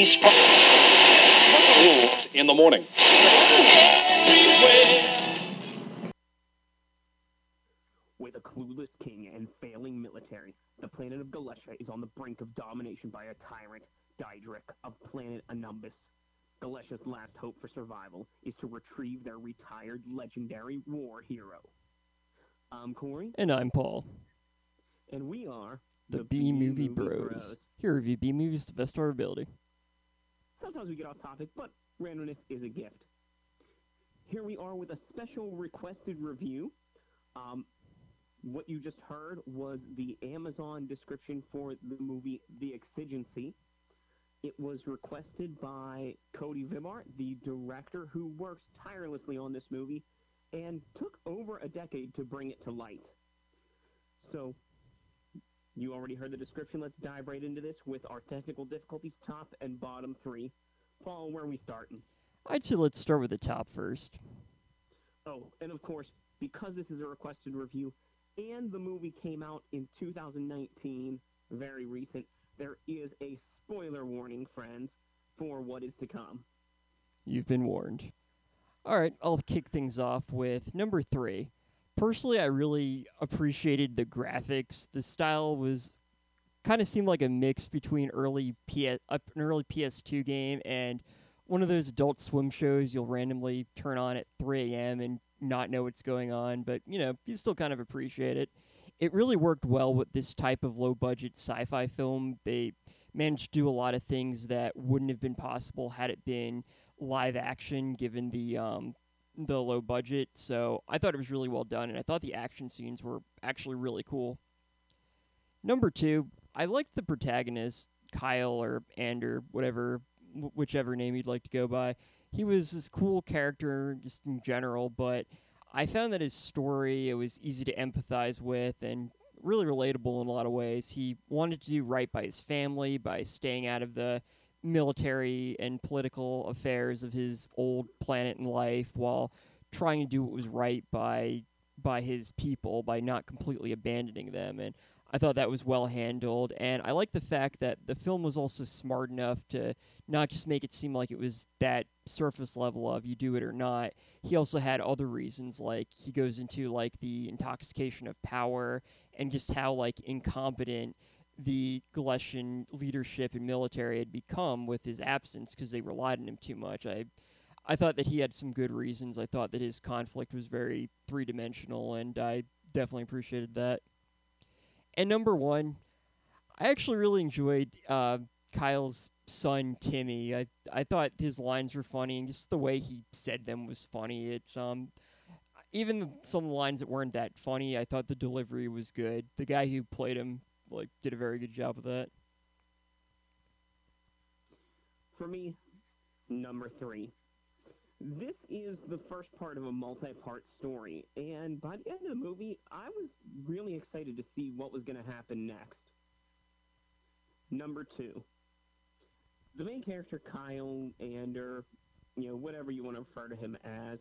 these rules in the morning. With a clueless king and failing military, the planet of Galesha is on the brink of domination by a tyrant, Daedric, of planet Anumbus. Galesha's last hope for survival is to retrieve their retired legendary war hero. I'm Corey, And I'm Paul, and we are the, B Movie Bros. Here review B movies to the best of our ability. Sometimes we get off topic, but randomness is a gift. Here we are with a special requested review. Um, what you just heard was the Amazon description for the movie The Exigency. It was requested by Cody Vimart, the director who works tirelessly on this movie and took over a decade to bring it to light. So, you already heard the description. Let's dive right into this with our technical difficulties, top and bottom three. Paul, where are we starting? I'd say let's start with the top first. Oh, and of course, because this is a requested review and the movie came out in 2019, very recent, there is a spoiler warning, friends, for what is to come. You've been warned. All right, I'll kick things off with number three. Personally, I really appreciated the graphics. The style was kind of seemed like a mix between early PS, uh, an early PS2 game and one of those Adult Swim shows you'll randomly turn on at 3 a.m. and not know what's going on, but you know you still kind of appreciate it. It really worked well with this type of low budget sci-fi film. They managed to do a lot of things that wouldn't have been possible had it been live action, given the um, the low budget. So I thought it was really well done, and I thought the action scenes were actually really cool. Number two, I liked the protagonist, Kyle or Ander, whatever, wh- whichever name you'd like to go by. He was this cool character just in general, but I found that his story it was easy to empathize with and really relatable in a lot of ways. He wanted to do right by his family by staying out of the military and political affairs of his old planet and life while trying to do what was right by by his people by not completely abandoning them. And I thought that was well handled. And I like the fact that the film was also smart enough to not just make it seem like it was that surface level of you do it or not. He also had other reasons like he goes into like the intoxication of power and just how like incompetent the Galatian leadership and military had become with his absence because they relied on him too much. I I thought that he had some good reasons. I thought that his conflict was very three dimensional, and I definitely appreciated that. And number one, I actually really enjoyed uh, Kyle's son Timmy. I I thought his lines were funny, and just the way he said them was funny. It's um even some of the lines that weren't that funny, I thought the delivery was good. The guy who played him like did a very good job of that. For me, number three. This is the first part of a multi-part story, and by the end of the movie, I was really excited to see what was going to happen next. Number two. The main character, Kyle Ander, you know, whatever you want to refer to him as,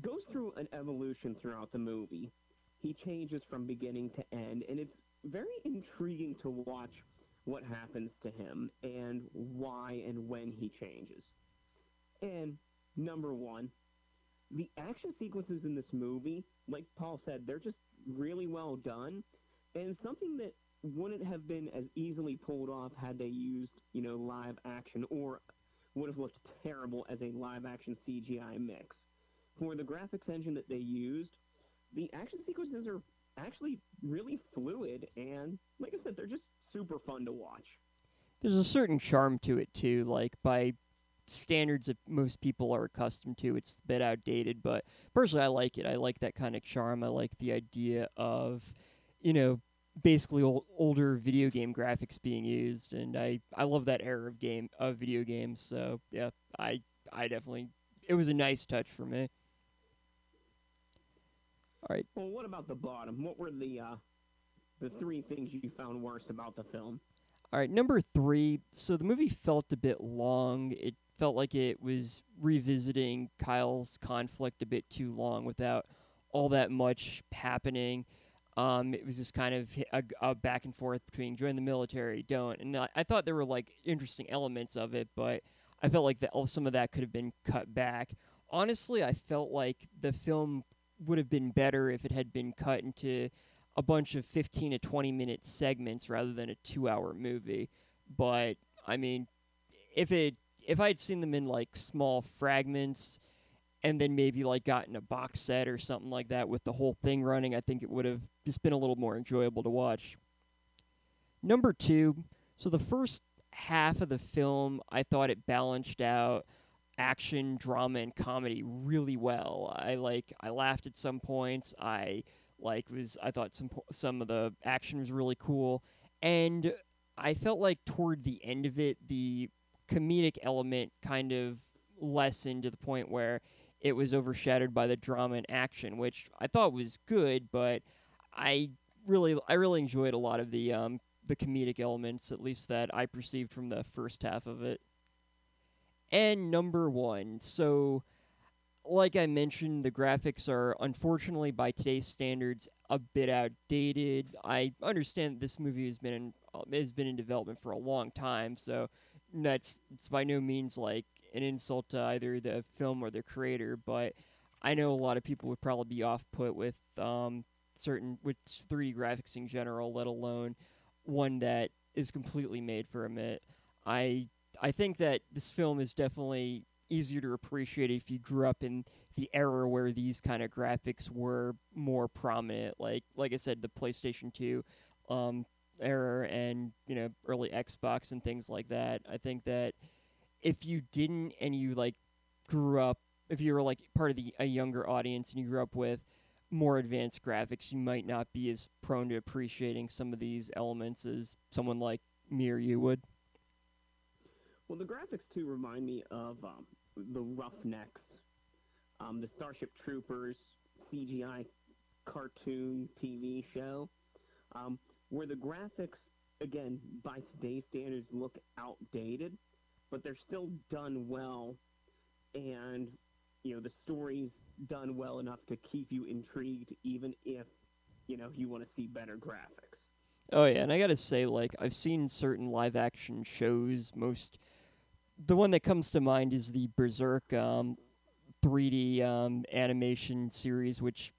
goes through an evolution throughout the movie. He changes from beginning to end, and it's very intriguing to watch what happens to him and why and when he changes. And number one, the action sequences in this movie, like Paul said, they're just really well done, and something that wouldn't have been as easily pulled off had they used, you know, live action or would have looked terrible as a live action CGI mix. For the graphics engine that they used, the action sequences are actually really fluid and like I said, they're just super fun to watch. There's a certain charm to it too, like by standards that most people are accustomed to, it's a bit outdated, but personally I like it. I like that kind of charm. I like the idea of, you know, basically ol- older video game graphics being used and I I love that era of game of video games. So, yeah, I I definitely it was a nice touch for me. All right. Well, what about the bottom? What were the uh, the three things you found worst about the film? All right, number three. So the movie felt a bit long. It felt like it was revisiting Kyle's conflict a bit too long without all that much happening. Um, it was just kind of a, a, back and forth between join the military, don't. And I, I, thought there were like interesting elements of it, but I felt like that some of that could have been cut back. Honestly, I felt like the film would have been better if it had been cut into a bunch of 15 to 20 minute segments rather than a two hour movie. But I mean, if it if I had seen them in like small fragments and then maybe like gotten a box set or something like that with the whole thing running, I think it would have just been a little more enjoyable to watch. Number two, so the first half of the film, I thought it balanced out action, drama, and comedy really well. I like I laughed at some points. I like was I thought some some of the action was really cool, and I felt like toward the end of it, the comedic element kind of lessened to the point where it was overshadowed by the drama and action, which I thought was good, but I really I really enjoyed a lot of the um, the comedic elements, at least that I perceived from the first half of it. And number one, so like I mentioned, the graphics are unfortunately by today's standards a bit outdated. I understand this movie has been in, uh, has been in development for a long time, so that's it's by no means like an insult to either the film or the creator. But I know a lot of people would probably be off put with um, certain with 3D graphics in general, let alone one that is completely made for a minute. I I think that this film is definitely easier to appreciate if you grew up in the era where these kind of graphics were more prominent. Like like I said, the PlayStation Two um, era and you know early Xbox and things like that. I think that if you didn't and you like grew up, if you were like part of the a younger audience and you grew up with more advanced graphics, you might not be as prone to appreciating some of these elements as someone like me or you would. Well, the graphics too remind me of um, the Roughnecks, um, the Starship Troopers CGI cartoon TV show, um, where the graphics, again, by today's standards, look outdated, but they're still done well, and you know the story's done well enough to keep you intrigued, even if you know you want to see better graphics. Oh yeah, and I gotta say, like I've seen certain live action shows. Most the one that comes to mind is the Berserk um, 3D um, animation series, which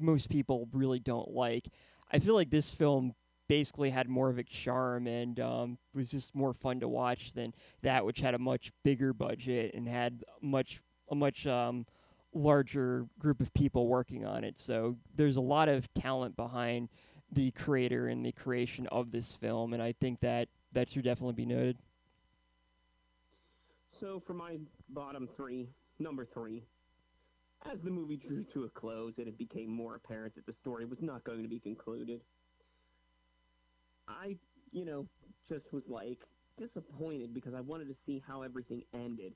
most people really don't like. I feel like this film basically had more of a charm and um, was just more fun to watch than that, which had a much bigger budget and had much a much um, larger group of people working on it. So there's a lot of talent behind the creator and the creation of this film, and I think that that should definitely be noted. So for my bottom three, number three, as the movie drew to a close and it became more apparent that the story was not going to be concluded, I, you know, just was like disappointed because I wanted to see how everything ended.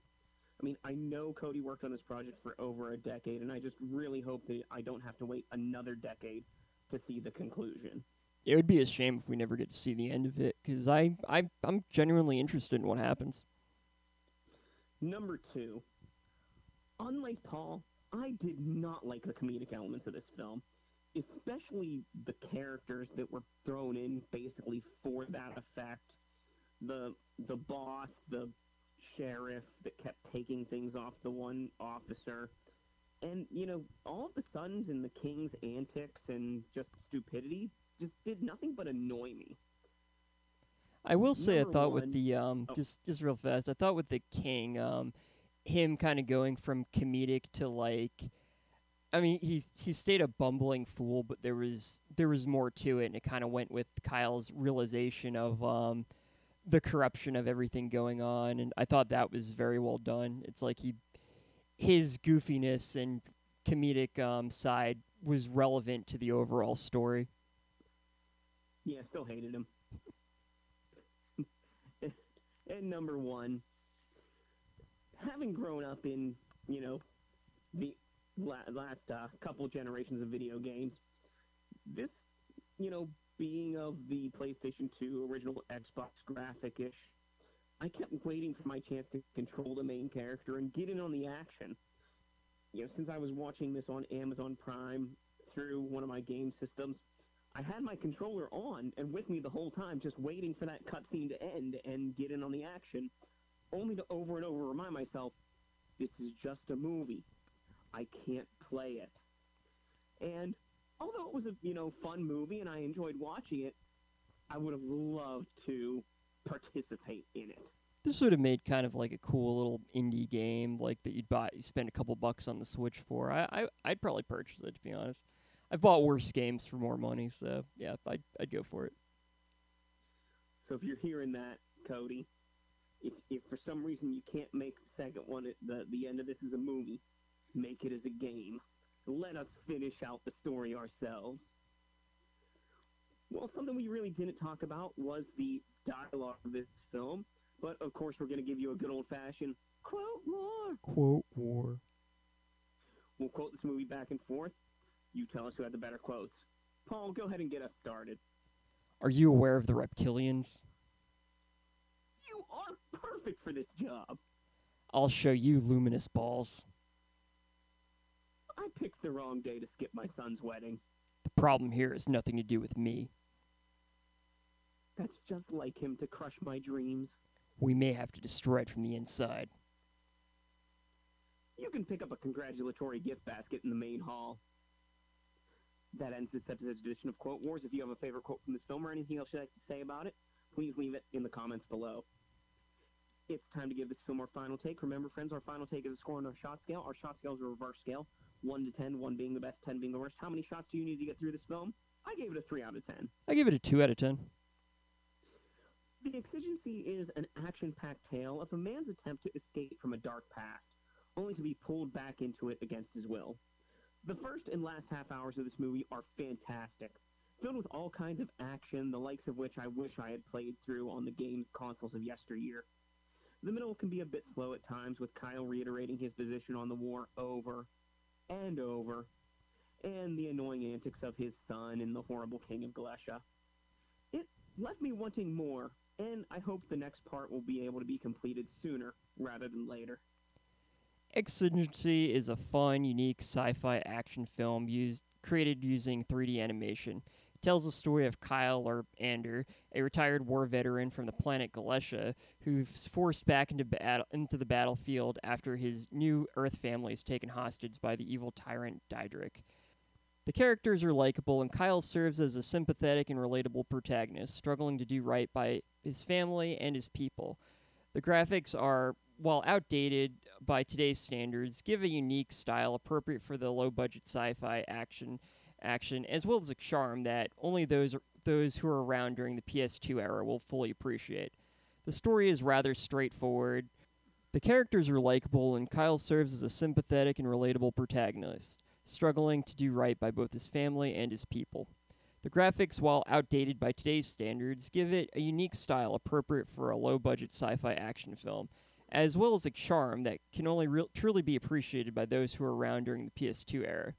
I mean, I know Cody worked on this project for over a decade, and I just really hope that I don't have to wait another decade to see the conclusion. It would be a shame if we never get to see the end of it, because I, I, I'm genuinely interested in what happens. Number two, unlike Paul, I did not like the comedic elements of this film, especially the characters that were thrown in basically for that effect. The the boss, the sheriff that kept taking things off the one officer. And, you know, all of the sons and the king's antics and just stupidity just did nothing but annoy me. I will say, Number I thought one, with the um, oh. just just real fast, I thought with the king, um, him kind of going from comedic to like, I mean, he he stayed a bumbling fool, but there was there was more to it, and it kind of went with Kyle's realization of um, the corruption of everything going on, and I thought that was very well done. It's like he his goofiness and comedic um, side was relevant to the overall story. Yeah, still hated him. and number one, having grown up in you know the la- last uh, couple generations of video games, this you know being of the PlayStation 2 original Xbox graphic-ish, I kept waiting for my chance to control the main character and get in on the action. You know, since I was watching this on Amazon Prime through one of my game systems, I had my controller on and with me the whole time, just waiting for that cutscene to end and get in on the action, only to over and over remind myself, this is just a movie. I can't play it. And although it was a you know fun movie and I enjoyed watching it, I would have loved to participate in it. This would have made kind of like a cool little indie game, like that you'd buy, you spend a couple bucks on the Switch for. I, I I'd probably purchase it to be honest. I've bought worse games for more money, so yeah, I'd I'd go for it. So if you're hearing that, Cody, if if for some reason you can't make the second one, at the the end of this is a movie, make it as a game. Let us finish out the story ourselves. Well, something we really didn't talk about was the dialogue of this film, but of course we're going to give you a good old-fashioned quote war. Quote war. We'll quote this movie back and forth. You tell us who had the better quotes. Paul, go ahead and get us started. Are you aware of the reptilians? You are perfect for this job. I'll show you luminous balls. I picked the wrong day to skip my son's wedding. The problem here has nothing to do with me. That's just like him to crush my dreams. We may have to destroy it from the inside. You can pick up a congratulatory gift basket in the main hall. That ends this episode's edition of Quote Wars. If you have a favorite quote from this film or anything else you'd like to say about it, please leave it in the comments below. It's time to give this film our final take. Remember, friends, our final take is a score on our shot scale. Our shot scale is a reverse scale. 1 to 10, 1 being the best, 10 being the worst. How many shots do you need to get through this film? I gave it a 3 out of 10. I gave it a 2 out of 10. The Exigency is an action-packed tale of a man's attempt to escape from a dark past, only to be pulled back into it against his will. The first and last half hours of this movie are fantastic, filled with all kinds of action, the likes of which I wish I had played through on the game's consoles of yesteryear. The middle can be a bit slow at times, with Kyle reiterating his position on the war over and over, and the annoying antics of his son and the horrible King of Galesha. It left me wanting more, and I hope the next part will be able to be completed sooner rather than later. Exigency is a fun, unique sci-fi action film used created using 3D animation. It tells the story of Kyle or Ander, a retired war veteran from the planet Galesha, who's forced back into battle into the battlefield after his new Earth family is taken hostage by the evil tyrant Daedric. The characters are likable, and Kyle serves as a sympathetic and relatable protagonist, struggling to do right by his family and his people. The graphics are while outdated by today's standards, give a unique style appropriate for the low-budget sci-fi action action, as well as a charm that only those those who are around during the PS2 era will fully appreciate. The story is rather straightforward. The characters are likable, and Kyle serves as a sympathetic and relatable protagonist, struggling to do right by both his family and his people. The graphics, while outdated by today's standards, give it a unique style appropriate for a low budget sci fi action film, as well as a charm that can only re- truly be appreciated by those who were around during the PS2 era.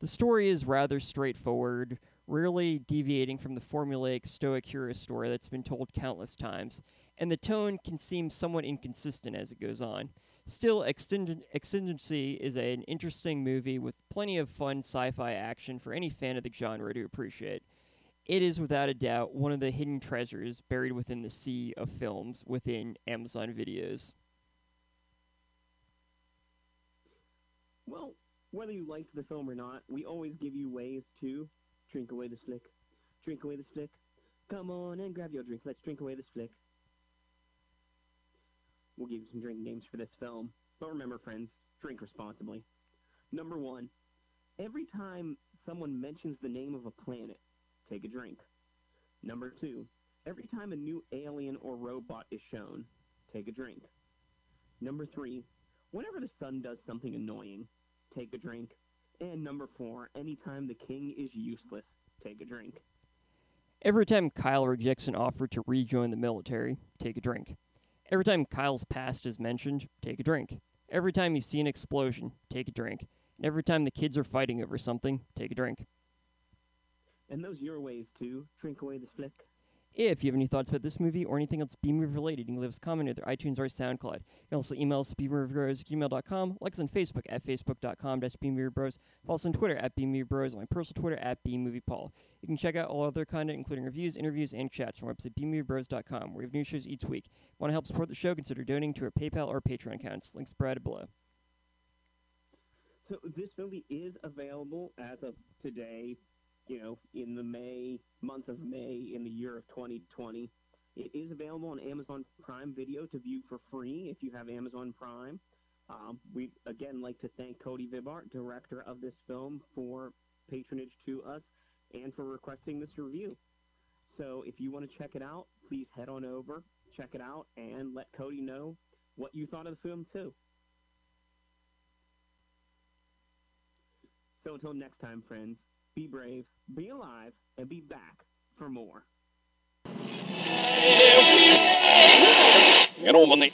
The story is rather straightforward, rarely deviating from the formulaic stoic hero story that's been told countless times, and the tone can seem somewhat inconsistent as it goes on. Still, Exigency is an interesting movie with plenty of fun sci fi action for any fan of the genre to appreciate. It is without a doubt one of the hidden treasures buried within the sea of films within Amazon Videos. Well, whether you liked the film or not, we always give you ways to drink away this flick. Drink away this flick. Come on and grab your drink. Let's drink away this flick. We'll give you some drinking games for this film. But remember, friends, drink responsibly. Number one, every time someone mentions the name of a planet, take a drink. Number two, every time a new alien or robot is shown, take a drink. Number three, whenever the sun does something annoying, take a drink. And number four, anytime the king is useless, take a drink. Every time Kyle rejects an offer to rejoin the military, take a drink. Every time Kyle's past is mentioned, take a drink. Every time you see an explosion, take a drink. And every time the kids are fighting over something, take a drink. And those your ways too. Drink away this flick. If you have any thoughts about this movie or anything else B movie related, you can leave us a comment either iTunes or SoundCloud. You can also email us at bmoviebros at gmail.com, like us on Facebook at facebook.com dash bmoviebros, follow us on Twitter at and my personal Twitter at bmoviepaul. You can check out all other content, including reviews, interviews, and chats from our website bmoviebros.com, where we have new shows each week. Want to help support the show, consider donating to our PayPal or Patreon accounts. Links provided below. So this movie is available as of today, you know, in the May month of May in the year of 2020. It is available on Amazon Prime Video to view for free if you have Amazon Prime. Um, we again like to thank Cody Vibart, director of this film, for patronage to us and for requesting this review. So if you want to check it out, please head on over, check it out, and let Cody know what you thought of the film too. So until next time, friends, be brave, be alive, and be back for more. Get over the.